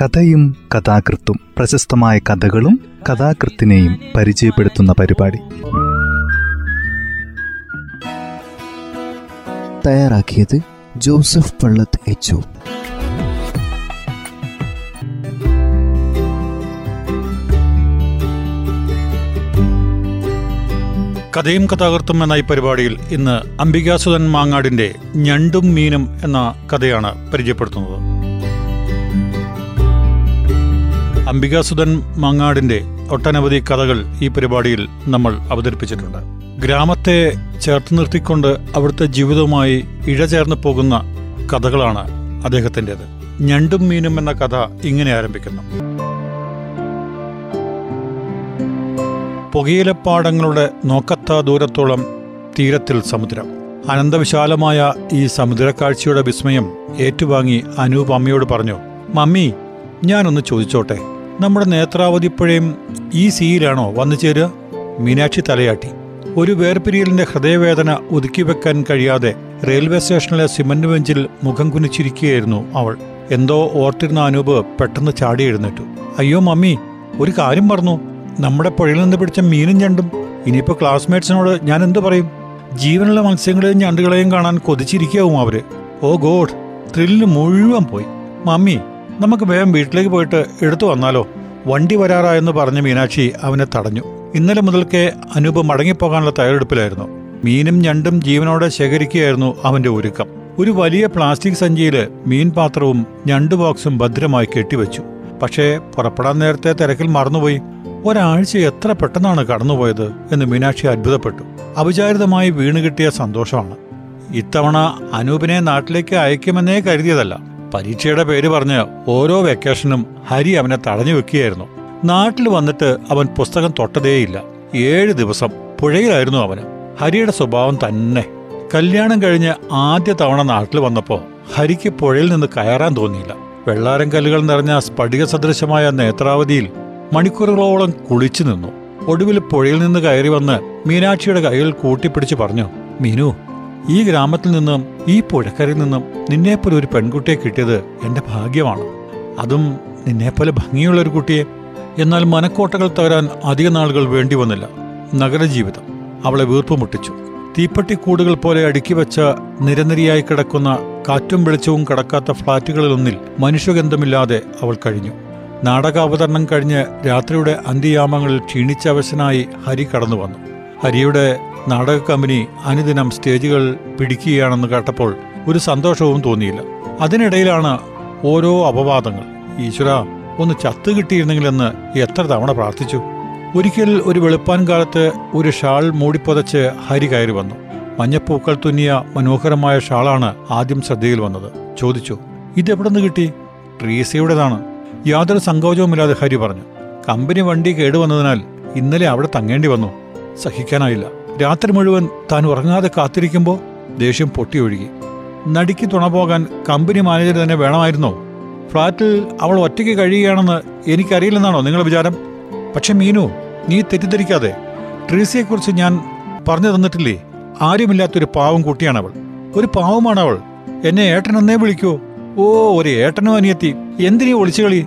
കഥയും കഥാകൃത്തും പ്രശസ്തമായ കഥകളും കഥാകൃത്തിനെയും പരിചയപ്പെടുത്തുന്ന പരിപാടി. തയ്യാറാക്കിയത് ജോസഫ് പള്ളത്ത് എച്ച് കഥയും കഥാകൃത്തും എന്ന ഈ പരിപാടിയിൽ ഇന്ന് അംബികാസുധൻ മാങ്ങാടിന്റെ ഞണ്ടും മീനും എന്ന കഥയാണ് പരിചയപ്പെടുത്തുന്നത്. അംബികാസുധൻ മങ്ങാടിന്റെ ഒട്ടനവധി കഥകൾ ഈ പരിപാടിയിൽ നമ്മൾ അവതരിപ്പിച്ചിട്ടുണ്ട്. ഗ്രാമത്തെ ചേർത്ത് നിർത്തിക്കൊണ്ട് അവിടുത്തെ ജീവിതവുമായി ഇഴചേർന്ന് പോകുന്ന കഥകളാണ് അദ്ദേഹത്തിന്റെത്. ഞണ്ടും മീനും എന്ന കഥ ഇങ്ങനെ ആരംഭിക്കുന്നു. പുകയിലപ്പാടങ്ങളുടെ നോക്കത്ത ദൂരത്തോളം തീരത്തിൽ സമുദ്രം. അനന്തവിശാലമായ ഈ സമുദ്രക്കാഴ്ചയുടെ വിസ്മയം ഏറ്റുവാങ്ങി അനൂപ് അമ്മയോട് പറഞ്ഞു മമ്മി ഞാനൊന്ന് ചോദിച്ചോട്ടെ? നമ്മുടെ നേത്രാവതി പുഴയും ഈ സീയിലാണോ വന്നു ചേരുക? മീനാക്ഷി തലയാട്ടി. ഒരു വേർപിരിയലിന്റെ ഹൃദയവേദന ഒതുക്കി വെക്കാൻ കഴിയാതെ റെയിൽവേ സ്റ്റേഷനിലെ സിമന്റ് ബെഞ്ചിൽ മുഖം കുനിച്ചിരിക്കുകയായിരുന്നു അവൾ. എന്തോ ഓർത്തിരുന്ന അനൂപ് പെട്ടെന്ന് ചാടി എഴുന്നേറ്റു. അയ്യോ മമ്മി ഒരു കാര്യം പറഞ്ഞു നമ്മുടെ പുഴയിൽ നിന്ന് പിടിച്ച മീനും ഞണ്ടും. ഇനിയിപ്പോ ക്ലാസ്മേറ്റ്സിനോട് ഞാൻ എന്തു പറയും? ജീവനുള്ള മത്സ്യങ്ങളെയും ഞണ്ടുകളെയും കാണാൻ കൊതിച്ചിരിക്കാവും അവർ. ഓ ഗോഡ് ത്രില്ല് മുഴുവൻ പോയി. മമ്മി നമുക്ക് വേഗം വീട്ടിലേക്ക് പോയിട്ട് എടുത്തു വന്നാലോ? വണ്ടി വരാറായെന്ന് പറഞ്ഞ മീനാക്ഷി അവനെ തടഞ്ഞു. ഇന്നലെ മുതൽക്കേ അനൂപ് മടങ്ങിപ്പോകാനുള്ള തയ്യാറെടുപ്പിലായിരുന്നു. മീനും ഞണ്ടും ജീവനോടെ ശേഖരിക്കുകയായിരുന്നു അവന്റെ ഒരുക്കം. ഒരു വലിയ പ്ലാസ്റ്റിക് സഞ്ചിയിൽ മീൻ പാത്രവും ഞണ്ട് ബോക്സും ഭദ്രമായി കെട്ടിവെച്ചു. പക്ഷേ പുറപ്പെടാൻ നേരത്തെ തിരക്കിൽ മറന്നുപോയി. ഒരാഴ്ച എത്ര പെട്ടെന്നാണ് കടന്നുപോയത് എന്ന് മീനാക്ഷി അത്ഭുതപ്പെട്ടു. അവിചാരിതമായി വീണ് കിട്ടിയ സന്തോഷമാണ്. ഇത്തവണ അനൂപിനെ നാട്ടിലേക്ക് അയക്കുമെന്നേ കരുതിയതല്ല. പരീക്ഷയുടെ പേര് പറഞ്ഞ് ഓരോ വെക്കേഷനും ഹരി അവനെ തടഞ്ഞു വെക്കുകയായിരുന്നു. നാട്ടിൽ വന്നിട്ട് അവൻ പുസ്തകം തൊട്ടതേയില്ല. ഏഴ് ദിവസം പുഴയിലായിരുന്നു അവന്. ഹരിയുടെ സ്വഭാവം തന്നെ. കല്യാണം കഴിഞ്ഞ് ആദ്യ തവണ നാട്ടിൽ വന്നപ്പോ ഹരിക്ക് പുഴയിൽ നിന്ന് കയറാൻ തോന്നിയില്ല. വെള്ളാരം കല്ലുകൾ നിറഞ്ഞ സ്ഫടിക സദൃശമായ നേത്രാവതിയിൽ മണിക്കൂറുകളോളം കുളിച്ചു നിന്നു. ഒടുവിൽ പുഴയിൽ നിന്ന് കയറി വന്ന് മീനാക്ഷിയുടെ കൈകൾ കൂട്ടിപ്പിടിച്ച് പറഞ്ഞു മീനു ഈ ഗ്രാമത്തിൽ നിന്നും ഈ പുഴക്കരയിൽ നിന്നും നിന്നെപ്പോലെ ഒരു പെൺകുട്ടിയെ കിട്ടിയത് എന്റെ ഭാഗ്യമാണ്. അതും നിന്നെപ്പോലെ ഭംഗിയുള്ള ഒരു കുട്ടിയെ. എന്നാൽ മനക്കോട്ടകൾ തകരാൻ അധിക നാളുകൾ വേണ്ടി വന്നില്ല. നഗരജീവിതം. അവളെ വീർപ്പ് മുട്ടിച്ചു. തീപ്പെട്ടിക്കൂടുകൾ പോലെ അടുക്കി വെച്ച നിരനിരയായി കിടക്കുന്ന കാറ്റും വെളിച്ചവും കടക്കാത്ത ഫ്ളാറ്റുകളിലൊന്നിൽ മനുഷ്യഗന്ധമില്ലാതെ അവൾ കഴിഞ്ഞു. നാടകാവതരണം കഴിഞ്ഞ് രാത്രിയുടെ അന്ത്യയാമങ്ങളിൽ ക്ഷീണിച്ചവശനായി ഹരി കടന്നു വന്നു ഹരിയുടെ നാടക കമ്പനി അനുദിനം സ്റ്റേജുകൾ പിടിക്കുകയാണെന്ന് കേട്ടപ്പോൾ ഒരു സന്തോഷവും തോന്നിയില്ല. അതിനിടയിലാണ് ഓരോ അപവാദങ്ങൾ. ഈശ്വര ഒന്ന് ചത്തു കിട്ടിയിരുന്നെങ്കിലെന്ന് എത്ര തവണ പ്രാർത്ഥിച്ചു. ഒരിക്കൽ ഒരു വെളുപ്പാൻ കാലത്ത് ഒരു ഷാൾ മൂടിപ്പൊതച്ച് ഹരി കയറി വന്നു. മഞ്ഞപ്പൂക്കൾ തുന്നിയ മനോഹരമായ ഷാളാണ് ആദ്യം ശ്രദ്ധയിൽ വന്നത്. ചോദിച്ചു ഇതെവിടെ നിന്ന് കിട്ടി? ട്രീസയുടേതാണ്. യാതൊരു സങ്കോചവുമില്ലാതെ ഹരി പറഞ്ഞു കമ്പനി വണ്ടി കേടുവന്നതിനാൽ ഇന്നലെ അവിടെ തങ്ങേണ്ടി വന്നു. സഹിക്കാനായില്ല. രാത്രി മുഴുവൻ താൻ ഉറങ്ങാതെ കാത്തിരിക്കുമ്പോൾ ദേഷ്യം പൊട്ടിയൊഴുകി. നടിക്ക് തുണ പോകാൻ കമ്പനി മാനേജർ തന്നെ വേണമായിരുന്നോ? ഫ്ളാറ്റിൽ അവൾ ഒറ്റയ്ക്ക് കഴിയുകയാണെന്ന് എനിക്കറിയില്ലെന്നാണോ നിങ്ങളുടെ വിചാരം? പക്ഷെ മീനു നീ തെറ്റിദ്ധരിക്കാതെ. ട്രീസിയെക്കുറിച്ച് ഞാൻ പറഞ്ഞു തന്നിട്ടില്ലേ? ആരുമില്ലാത്തൊരു പാവം കുട്ടിയാണ് അവൾ ഒരു പാവമാണ് അവൾ എന്നെ ഏട്ടൻ എന്നേ വിളിക്കൂ. ഓ ഒരു ഏട്ടനും അനിയത്തി. എന്തിനീ ഒളിച്ചു കളി?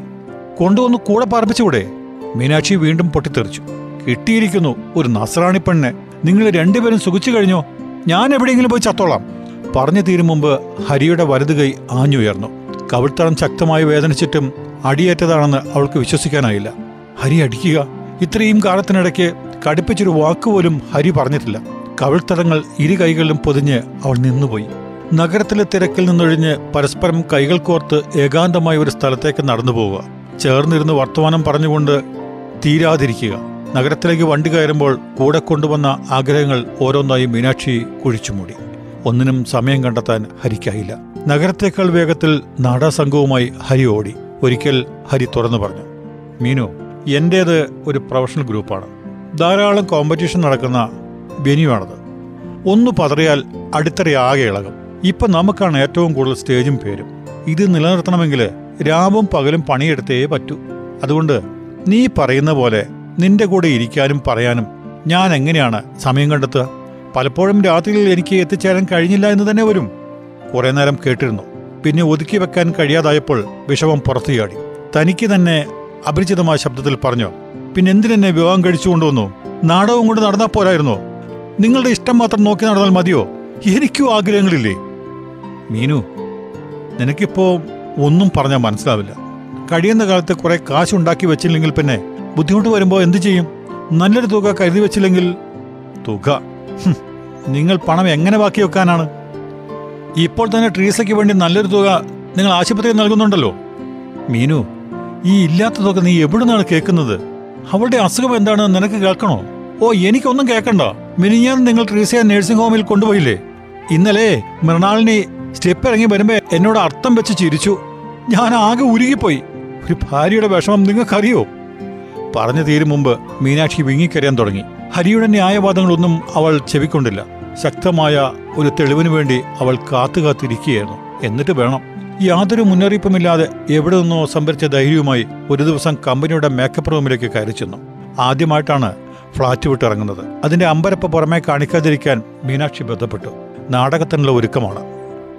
കൊണ്ടുവന്ന് കൂടെ പാർപ്പിച്ചുകൂടെ മീനാക്ഷി വീണ്ടും പൊട്ടിത്തെറിച്ചു. കിട്ടിയിരിക്കുന്നു ഒരു നസ്രാണി പെണ്ണെ. നിങ്ങൾ രണ്ടുപേരും സുഖിച്ചു കഴിഞ്ഞോ? ഞാൻ എവിടെയെങ്കിലും പോയി ചത്തോളാം. പറഞ്ഞു തീരും മുമ്പ് ഹരിയുടെ വലതു കൈ ആഞ്ഞുയർന്നു. കവിൾത്തളം ശക്തമായി വേദനിച്ചിട്ടും അടിയേറ്റതാണെന്ന് അവൾക്ക് വിശ്വസിക്കാനായില്ല. ഹരി അടിക്കുക. ഇത്രയും കാലത്തിനിടയ്ക്ക് കടുപ്പിച്ചൊരു വാക്കുപോലും ഹരി പറഞ്ഞിട്ടില്ല. കവിൾത്തടങ്ങൾ ഇരു കൈകളിലും പൊതിഞ്ഞ് അവൾ നിന്നുപോയി. നഗരത്തിലെ തിരക്കിൽ നിന്നൊഴിഞ്ഞ് പരസ്പരം കൈകൾ കോർത്ത് ഏകാന്തമായ ഒരു സ്ഥലത്തേക്ക് നടന്നു പോവുക ചേർന്നിരുന്ന് വർത്തമാനം പറഞ്ഞുകൊണ്ട് തീരാതിരിക്കുക. നഗരത്തിലേക്ക് വണ്ടി കയറുമ്പോൾ കൂടെ കൊണ്ടുവന്ന ആഗ്രഹങ്ങൾ ഓരോന്നായി മീനാക്ഷി കുഴിച്ചുമൂടി ഒന്നിനും സമയം കണ്ടെത്താൻ ഹരിക്കായില്ല. നഗരത്തേക്കാൾ വേഗത്തിൽ നാടാസംഘവുമായി ഹരി ഓടി. ഒരിക്കൽ ഹരി തുറന്നു പറഞ്ഞു മീനു എന്റേത് ഒരു പ്രൊഫഷണൽ ഗ്രൂപ്പാണ്. ധാരാളം കോമ്പറ്റീഷൻ നടക്കുന്ന വെന്യൂവാണത്. ഒന്ന് പതറിയാൽ അടിത്തറയാകെ ഇളകും. ഇപ്പൊ നമുക്കാണ് ഏറ്റവും കൂടുതൽ സ്റ്റേജും പേരും. ഇത് നിലനിർത്തണമെങ്കിൽ രാവും പകലും പണിയെടുത്തേ പറ്റൂ. അതുകൊണ്ട് നീ പറയുന്ന പോലെ നിന്റെ കൂടെ ഇരിക്കാനും പറയാനും ഞാൻ എങ്ങനെയാണ് സമയം കണ്ടെത്തുക? പലപ്പോഴും രാത്രിയിൽ എനിക്ക് എത്തിച്ചേരാൻ കഴിഞ്ഞില്ല എന്ന് തന്നെ വരും. കുറെ നേരം കേട്ടിരുന്നു. പിന്നെ ഒതുക്കി വെക്കാൻ കഴിയാതായപ്പോൾ വിഷമം പുറത്തു ചാടി. തനിക്ക് തന്നെ അപരിചിതമായ ശബ്ദത്തിൽ പറഞ്ഞു പിന്നെ എന്തിനെന്നെ വിവാഹം കഴിച്ചു കൊണ്ടുവന്നു? നാടകം കൊണ്ട് നടന്നാൽ പോരായിരുന്നോ? നിങ്ങളുടെ ഇഷ്ടം മാത്രം നോക്കി നടന്നാൽ മതിയോ? എനിക്കും ആഗ്രഹങ്ങളില്ലേ? മീനു നിനക്കിപ്പോ ഒന്നും പറഞ്ഞാൽ മനസ്സിലാവില്ല. കഴിയുന്ന കാലത്ത് കുറെ കാശുണ്ടാക്കി വെച്ചില്ലെങ്കിൽ പിന്നെ ബുദ്ധിമുട്ട് വരുമ്പോൾ എന്തു ചെയ്യും? നല്ലൊരു തുക കരുതി വെച്ചില്ലെങ്കിൽ തുക. നിങ്ങൾ പണം എങ്ങനെ ബാക്കി വെക്കാനാണ്? ഇപ്പോൾ തന്നെ ട്രീസയ്ക്ക് വേണ്ടി നല്ലൊരു തുക നിങ്ങൾ ആശുപത്രിയിൽ നൽകുന്നുണ്ടല്ലോ. മീനു ഈ ഇല്ലാത്ത തുക നീ എവിടുന്നാണ് കേൾക്കുന്നത്? അവളുടെ അസുഖം എന്താണെന്ന് നിനക്ക് കേൾക്കണോ? ഓ എനിക്കൊന്നും കേൾക്കണ്ട. മിനിഞ്ഞാൻ നിങ്ങൾ ട്രീസയെ നഴ്സിംഗ് ഹോമിൽ കൊണ്ടുപോയില്ലേ? ഇന്നലെ മൃണാളിനി സ്റ്റെപ്പ് ഇറങ്ങി വരുമ്പോ എന്നോട് അർത്ഥം വെച്ച് ചിരിച്ചു. ഞാൻ ആകെ ഉരുകിപ്പോയി. ഒരു ഭാര്യയുടെ വിഷമം നിങ്ങൾക്കറിയോ? പറഞ്ഞു തീരും മുമ്പ് മീനാക്ഷി വിങ്ങിക്കരയാൻ തുടങ്ങി. ഹരിയുടെ ന്യായവാദങ്ങളൊന്നും അവൾ ചെവിക്കൊണ്ടില്ല. ശക്തമായ ഒരു തെളിവിനു വേണ്ടി അവൾ കാത്തുകാത്തിരിക്കുകയായിരുന്നു. എന്നിട്ട് വേണം. യാതൊരു മുന്നറിയിപ്പുമില്ലാതെ എവിടെ നിന്നോ സംഭരിച്ച ധൈര്യവുമായി ഒരു ദിവസം കമ്പനിയുടെ മേക്കപ്പ് റൂമിലേക്ക് കയറി ചെന്നു. ആദ്യമായിട്ടാണ് ഫ്ളാറ്റ് വിട്ടിറങ്ങുന്നത് അതിന്റെ അമ്പരപ്പ് പുറമെ കാണിക്കാതിരിക്കാൻ മീനാക്ഷി ബന്ധപ്പെട്ടു. നാടകത്തിനുള്ള ഒരുക്കമാണ്.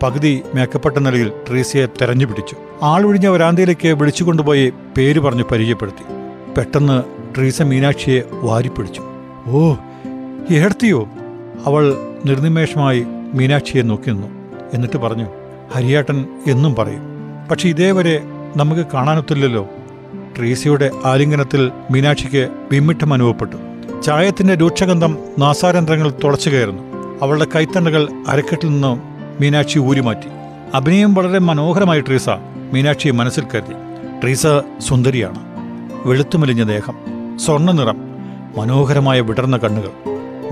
പകുതി മേക്കപ്പെട്ട നിലയിൽ ട്രീസിയെ തെരഞ്ഞു പിടിച്ചു. ആളൊഴിഞ്ഞ വരാന്തയിലേക്ക് വിളിച്ചുകൊണ്ടുപോയി പേര് പറഞ്ഞു പരിചയപ്പെടുത്തി. പെട്ടെന്ന് ട്രീസ മീനാക്ഷിയെ വാരിപ്പിടിച്ചു. ഓ ഏടത്തിയോ അവൾ നിർനിമേഷമായി മീനാക്ഷിയെ നോക്കി നിന്നു. എന്നിട്ട് പറഞ്ഞു ഹരിയാട്ടൻ എന്നും പറയും. പക്ഷെ ഇതേവരെ നമുക്ക് കാണാനൊത്തില്ലല്ലോ. ട്രീസയുടെ ആലിംഗനത്തിൽ മീനാക്ഷിക്ക് വിമ്മിട്ടം അനുഭവപ്പെട്ടു. ചായത്തിന്റെ രൂക്ഷഗന്ധം നാസാരന്ധ്രങ്ങൾ തുളച്ചു കയറുന്നു. അവളുടെ കൈത്തണ്ടകൾ അരക്കെട്ടിൽ നിന്നും മീനാക്ഷി ഊരിമാറ്റി. അഭിനയം വളരെ മനോഹരമായി ട്രീസ മീനാക്ഷിയെ മനസ്സിൽ കരുതി. ട്രീസ സുന്ദരിയാണ്. വെളുത്തുമെലിഞ്ഞ ദേഹം സ്വർണ നിറം മനോഹരമായ വിടർന്ന കണ്ണുകൾ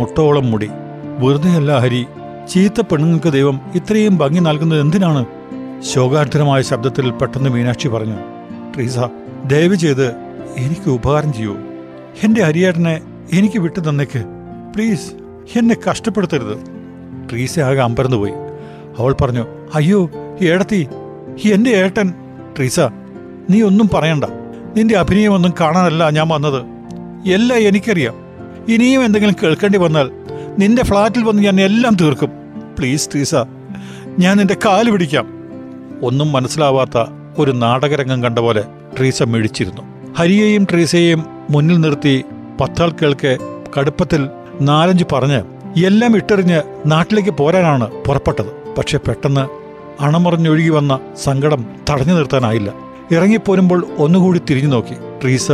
മുട്ടോളം മുടി വെറുതെയല്ല ഹരി ചീത്ത പെണ്ണുങ്ങൾക്ക് ദൈവം ഇത്രയും ഭംഗി നൽകുന്നത് എന്തിനാണ്? ശോകാർദ്രമായ ശബ്ദത്തിൽ പെട്ടെന്ന് മീനാക്ഷി പറഞ്ഞു ട്രീസ ദയവ് ചെയ്ത് എനിക്ക് ഉപകാരം ചെയ്യൂ. എന്റെ ഹരിയേട്ടനെ എനിക്ക് വിട്ടു തന്നേക്ക്. പ്ലീസ് എന്നെ കഷ്ടപ്പെടുത്തരുത്. ട്രീസ ആകെ അമ്പരന്ന് പോയി. അവൾ പറഞ്ഞു അയ്യോ ഏടത്തി എന്റെ ഏട്ടൻ. ട്രീസ നീ ഒന്നും പറയണ്ട. നിന്റെ അഭിനയമൊന്നും കാണാനല്ല ഞാൻ വന്നത്. എല്ലാം എനിക്കറിയാം. ഇനിയും എന്തെങ്കിലും കേൾക്കേണ്ടി വന്നാൽ നിന്റെ ഫ്ലാറ്റിൽ വന്ന് ഞാൻ എല്ലാം തീർക്കും. പ്ലീസ് ട്രീസ ഞാൻ നിന്റെ കാൽ പിടിക്കാം. ഒന്നും മനസ്സിലാവാത്ത ഒരു നാടകരംഗം കണ്ട പോലെ ട്രീസ മിഴിച്ചിരുന്നു. ഹരിയെയും ട്രീസയെയും മുന്നിൽ നിർത്തി പത്താൾ കേൾക്കെ കടുപ്പത്തിൽ നാലഞ്ച് പറഞ്ഞ് എല്ലാം ഇട്ടെറിഞ്ഞ് നാട്ടിലേക്ക് പോരാനാണ് പുറപ്പെട്ടത്. പക്ഷെ പെട്ടെന്ന് അണമറിഞ്ഞൊഴുകി വന്ന സങ്കടം തടഞ്ഞു നിർത്താനായില്ല. ഇറങ്ങിപ്പോരുമ്പോൾ ഒന്നുകൂടി തിരിഞ്ഞു നോക്കി. ട്രീസ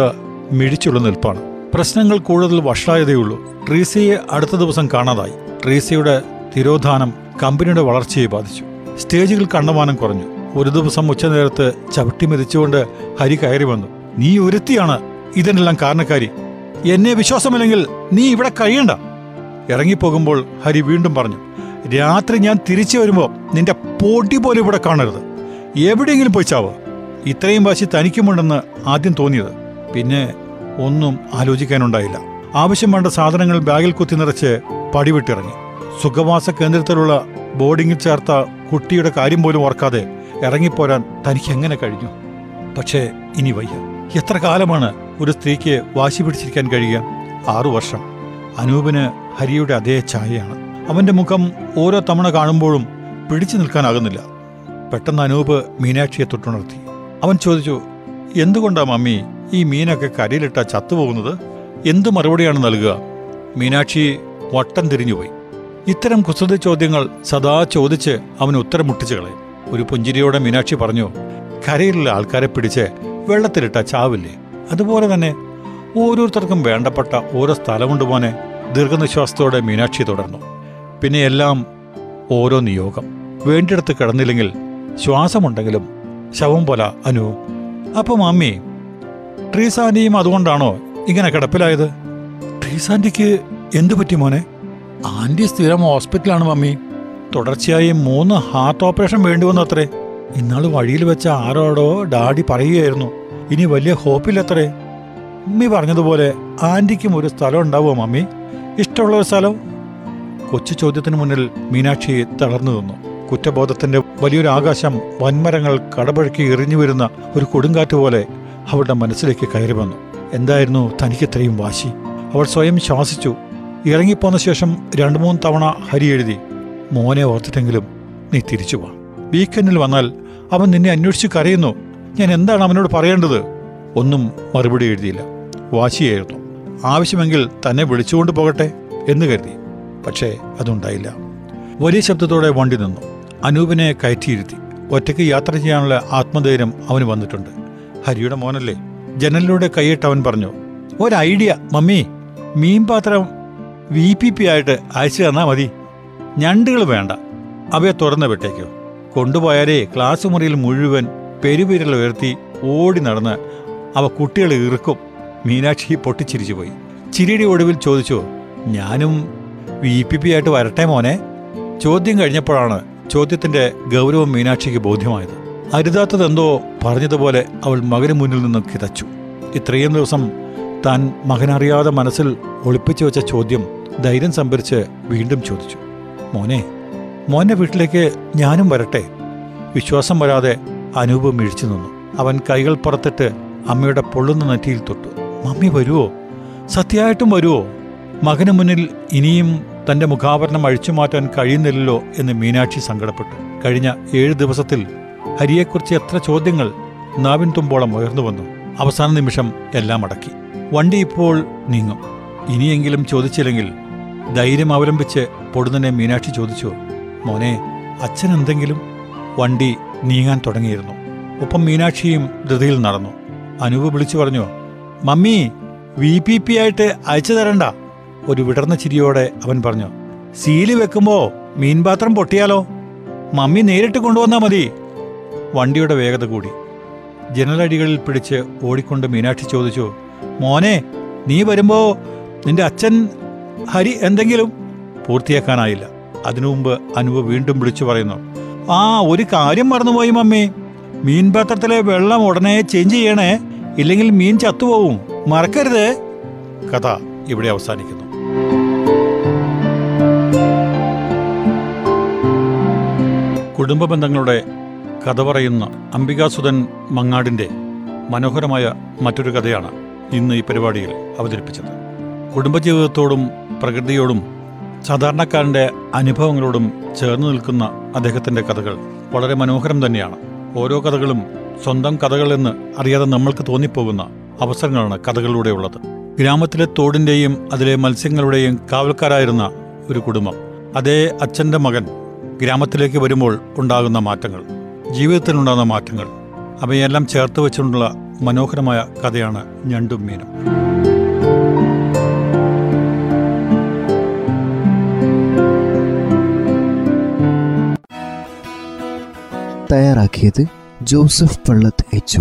മിഴിച്ചുള്ള നിൽപ്പാണ്. പ്രശ്നങ്ങൾ കൂടുതൽ വഷളായതേയുള്ളൂ. ട്രീസയെ അടുത്ത ദിവസം കാണാതായി. ട്രീസയുടെ തിരോധാനം കമ്പനിയുടെ വളർച്ചയെ ബാധിച്ചു. സ്റ്റേജുകൾ കണ്ടമാനം കുറഞ്ഞു. ഒരു ദിവസം ഉച്ചനേരത്ത് ചവിട്ടി മെതിച്ചുകൊണ്ട് ഹരി കയറി വന്നു. നീ ഒരുത്തിയാണ് ഇതിനെല്ലാം കാരണക്കാരി. എന്നെ വിശ്വാസമില്ലെങ്കിൽ നീ ഇവിടെ കഴിയണ്ട. ഇറങ്ങിപ്പോകുമ്പോൾ ഹരി വീണ്ടും പറഞ്ഞു രാത്രി ഞാൻ തിരിച്ചു വരുമ്പോൾ നിന്റെ പൊടി പോലും ഇവിടെ കാണരുത്. എവിടെയെങ്കിലും പോയി ഇത്രയും വാശി തനിക്കുമുണ്ടെന്ന് ആദ്യം തോന്നിയത്. പിന്നെ ഒന്നും ആലോചിക്കാനുണ്ടായില്ല. ആവശ്യം വേണ്ട സാധനങ്ങൾ ബാഗിൽ കുത്തി നിറച്ച് പടിവിട്ടിറങ്ങി. സുഖവാസ കേന്ദ്രത്തിലുള്ള ബോർഡിങ്ങിൽ ചേർത്ത കുട്ടിയുടെ കാര്യം പോലും ഓർക്കാതെ ഇറങ്ങിപ്പോരാൻ തനിക്ക് എങ്ങനെ കഴിഞ്ഞു? പക്ഷേ ഇനി വയ്യ. എത്ര കാലമാണ് ഒരു സ്ത്രീക്ക് വാശി പിടിച്ചിരിക്കാൻ കഴിയുക? ആറു വർഷം. അനൂപിന് ഹരിയുടെ അതേ ഛായയാണ്. അവന്റെ മുഖം ഓരോ തവണ കാണുമ്പോഴും പിടിച്ചു നിൽക്കാനാകുന്നില്ല. പെട്ടെന്ന് അനൂപ് മീനാക്ഷിയെ തൊട്ടുണർത്തി. അവൻ ചോദിച്ചു എന്തുകൊണ്ടാ മമ്മി ഈ മീനൊക്കെ കരയിലിട്ടാ ചത്തുപോകുന്നത്? എന്തു മറുപടിയാണ് നൽകുക? മീനാക്ഷി വട്ടം തിരിഞ്ഞുപോയി. ഇത്തരം കുസൃത ചോദ്യങ്ങൾ സദാ ചോദിച്ച് അവൻ ഉത്തരം മുട്ടിച്ചു കളയും. ഒരു പുഞ്ചിരിയോടെ മീനാക്ഷി പറഞ്ഞു കരയിലുള്ള ആൾക്കാരെ പിടിച്ച് വെള്ളത്തിലിട്ട ചാവില്ലേ? അതുപോലെ തന്നെ ഓരോരുത്തർക്കും വേണ്ടപ്പെട്ട ഓരോ സ്ഥലമുണ്ട് മോനെ. ദീർഘനിശ്വാസത്തോടെ മീനാക്ഷി തുടർന്നു. പിന്നെ എല്ലാം ഓരോ നിയോഗം. വേണ്ടിടത്ത് കിടന്നില്ലെങ്കിൽ ശ്വാസമുണ്ടെങ്കിലും ശവം പോലെ അനു. അപ്പം മമ്മി ട്രീസാന്റിയും അതുകൊണ്ടാണോ ഇങ്ങനെ കിടപ്പിലായത്? ട്രീസാന്റിക്ക് എന്തു പറ്റി മോനെ? ആന്റി സ്ഥിരം ഹോസ്പിറ്റലാണ് മമ്മി തുടർച്ചയായി മൂന്ന് ഹാർട്ട് ഓപ്പറേഷൻ വേണ്ടി വന്നു അത്രേ ഇന്നാൾ വഴിയിൽ വെച്ച ആരോടോ ഡാഡി പറയുകയായിരുന്നു. ഇനി വലിയ ഹോപ്പില്ലത്രേ. മമ്മി പറഞ്ഞതുപോലെ ആന്റിക്കും ഒരു സ്ഥലം ഉണ്ടാവുമോ മമ്മി ഇഷ്ടമുള്ള ഒരു സ്ഥലം? കൊച്ചു ചോദ്യത്തിന് മുന്നിൽ മീനാക്ഷി തളർന്നു നിന്നു. കുറ്റബോധത്തിന്റെ വലിയൊരു ആകാശം വൻമരങ്ങൾ കടപഴക്കി എറിഞ്ഞു വരുന്ന ഒരു കൊടുങ്കാറ്റ് പോലെ അവളുടെ മനസ്സിലേക്ക് കയറി വന്നു. എന്തായിരുന്നു തനിക്ക് ഇത്രയും വാശി? അവൾ സ്വയം ശ്വാസിച്ചു ഇറങ്ങിപ്പോന്ന ശേഷം രണ്ടു മൂന്ന് തവണ ഹരി എഴുതി മോനെ ഓർത്തിട്ടെങ്കിലും നീ തിരിച്ചു വാ. വീക്കെൻഡിൽ വന്നാൽ അവൻ നിന്നെ അന്വേഷിച്ച് കരയുന്നു. ഞാൻ എന്താണ് അവനോട് പറയേണ്ടത്? ഒന്നും മറുപടി എഴുതിയില്ല. വാശിയായിരുന്നു. ആവശ്യമെങ്കിൽ തന്നെ വിളിച്ചുകൊണ്ട് പോകട്ടെ എന്ന് കരുതി. പക്ഷേ അതുണ്ടായില്ല. വലിയ ശബ്ദത്തോടെ വണ്ടി നിന്നു. അനൂപിനെ കയറ്റിയിരുത്തി. ഒറ്റയ്ക്ക് യാത്ര ചെയ്യാനുള്ള ആത്മധൈര്യം അവന് വന്നിട്ടുണ്ട്. ഹരിയുടെ മോനല്ലേ? ജനലിലൂടെ കൈയിട്ട് അവൻ പറഞ്ഞു ഒരു ഐഡിയ മമ്മി. മീൻ പാത്രം വി പി പി ആയിട്ട് അയച്ചു തന്നാ മതി. ഞണ്ടുകൾ വേണ്ട. അവയെ തുറന്ന് വിട്ടേക്കോ. കൊണ്ടുപോയാലേ ക്ലാസ് മുറിയിൽ മുഴുവൻ പെരുവിരൽ ഉയർത്തി ഓടി നടന്ന് അവ കുട്ടികൾ ഇറുക്കും. മീനാക്ഷി പൊട്ടിച്ചിരിച്ചു പോയി. ചിരിയുടെ ഒടുവിൽ ചോദിച്ചു ഞാനും വി പി പി ആയിട്ട് വരട്ടെ മോനെ? ചോദ്യം കഴിഞ്ഞപ്പോഴാണ് ചോദ്യത്തിന്റെ ഗൗരവം മീനാക്ഷിക്ക് ബോധ്യമായത്. അരുതാത്തതെന്തോ പറഞ്ഞതുപോലെ അവൾ മകന് മുന്നിൽ നിന്ന് കിതച്ചു. ഇത്രയും ദിവസം താൻ മകനറിയാതെ മനസ്സിൽ ഒളിപ്പിച്ചു വെച്ച ചോദ്യം ധൈര്യം സംഭരിച്ച് വീണ്ടും ചോദിച്ചു. മോനെ മോന്റെ വീട്ടിലേക്ക് ഞാനും വരട്ടെ. വിശ്വാസം വരാതെ അനൂപ് മിഴിച്ചു നിന്നു. അവൻ കൈകൾ പുറത്തിട്ട് അമ്മയുടെ പൊള്ളുന്ന നെറ്റിയിൽ തൊട്ടു. മമ്മി വരുവോ? സത്യമായിട്ടും വരുവോ? മകന് മുന്നിൽ ഇനിയും തന്റെ മുഖാവരണം അഴിച്ചു മാറ്റാൻ കഴിയുന്നില്ലല്ലോ എന്ന് മീനാക്ഷി സങ്കടപ്പെട്ടു. കഴിഞ്ഞ ഏഴ് ദിവസത്തിൽ ഹരിയെക്കുറിച്ച് എത്ര ചോദ്യങ്ങൾ നാവിൻ തുമ്പോളം ഉയർന്നു വന്നു. അവസാന നിമിഷം എല്ലാം അടക്കി. വണ്ടി ഇപ്പോൾ നീങ്ങും. ഇനിയെങ്കിലും ചോദിച്ചില്ലെങ്കിൽ ധൈര്യം അവലംബിച്ച് പൊടുന്നനെ മീനാക്ഷി ചോദിച്ചു മോനെ അച്ഛൻ എന്തെങ്കിലും? വണ്ടി നീങ്ങാൻ തുടങ്ങിയിരുന്നു. ഒപ്പം മീനാക്ഷിയും ധൃതിയിൽ നടന്നു. അനൂപ് വിളിച്ചു പറഞ്ഞു മമ്മി വി പി പി ആയിട്ട് അയച്ചു തരണ്ട. ഒരു വിടർന്ന ചിരിയോടെ അവൻ പറഞ്ഞു സീൽ വെക്കുമ്പോ മീൻപാത്രം പൊട്ടിയാലോ? മമ്മി നേരിട്ട് കൊണ്ടുവന്നാ മതി. വണ്ടിയുടെ വേഗത കൂടി. ജനലടികളിൽ പിടിച്ച് ഓടിക്കൊണ്ട് മീനാക്ഷി ചോദിച്ചു മോനെ നീ വരുമ്പോ നിന്റെ അച്ഛൻ ഹരി എന്തെങ്കിലും? പൂർത്തിയാക്കാനായില്ല. അതിനു മുമ്പ് അനുവ് വീണ്ടും വിളിച്ചു പറയുന്നു ആ ഒരു കാര്യം മറന്നുപോയി മമ്മി. മീൻപാത്രത്തിലെ വെള്ളം ഉടനെ ചേഞ്ച് ചെയ്യണേ ഇല്ലെങ്കിൽ മീൻ ചത്തുപോവും. മറക്കരുത്. കഥ ഇവിടെ അവസാനിക്കുന്നു. കുടുംബ ബന്ധങ്ങളുടെ കഥ പറയുന്ന അംബികാസുധൻ മങ്ങാടിന്റെ മനോഹരമായ മറ്റൊരു കഥയാണ് ഇന്ന് ഈ പരിപാടിയിൽ അവതരിപ്പിച്ചത്. കുടുംബജീവിതത്തോടും പ്രകൃതിയോടും സാധാരണക്കാരന്റെ അനുഭവങ്ങളോടും ചേർന്ന് നിൽക്കുന്ന അദ്ദേഹത്തിന്റെ കഥകൾ വളരെ മനോഹരം തന്നെയാണ്. ഓരോ കഥകളും സ്വന്തം കഥകളെന്ന് അറിയാതെ നമ്മൾക്ക് തോന്നിപ്പോകുന്ന അവസരങ്ങളാണ് കഥകളിലൂടെ ഉള്ളത്. ഗ്രാമത്തിലെ തോടിന്റെയും അതിലെ മത്സ്യങ്ങളുടെയും കാവൽക്കാരായിരുന്ന ഒരു കുടുംബം. അതേ അച്ഛന്റെ മകൻ ഗ്രാമത്തിലേക്ക് വരുമ്പോൾ ഉണ്ടാകുന്ന മാറ്റങ്ങൾ ജീവിതത്തിലുണ്ടാകുന്ന മാറ്റങ്ങൾ അവയെല്ലാം ചേർത്ത് വെച്ചുകൊണ്ടുള്ള മനോഹരമായ കഥയാണ് ഞണ്ടും മീനും. തയ്യാറാക്കിയത് ജോസഫ് പള്ളത്ത് എച്ച്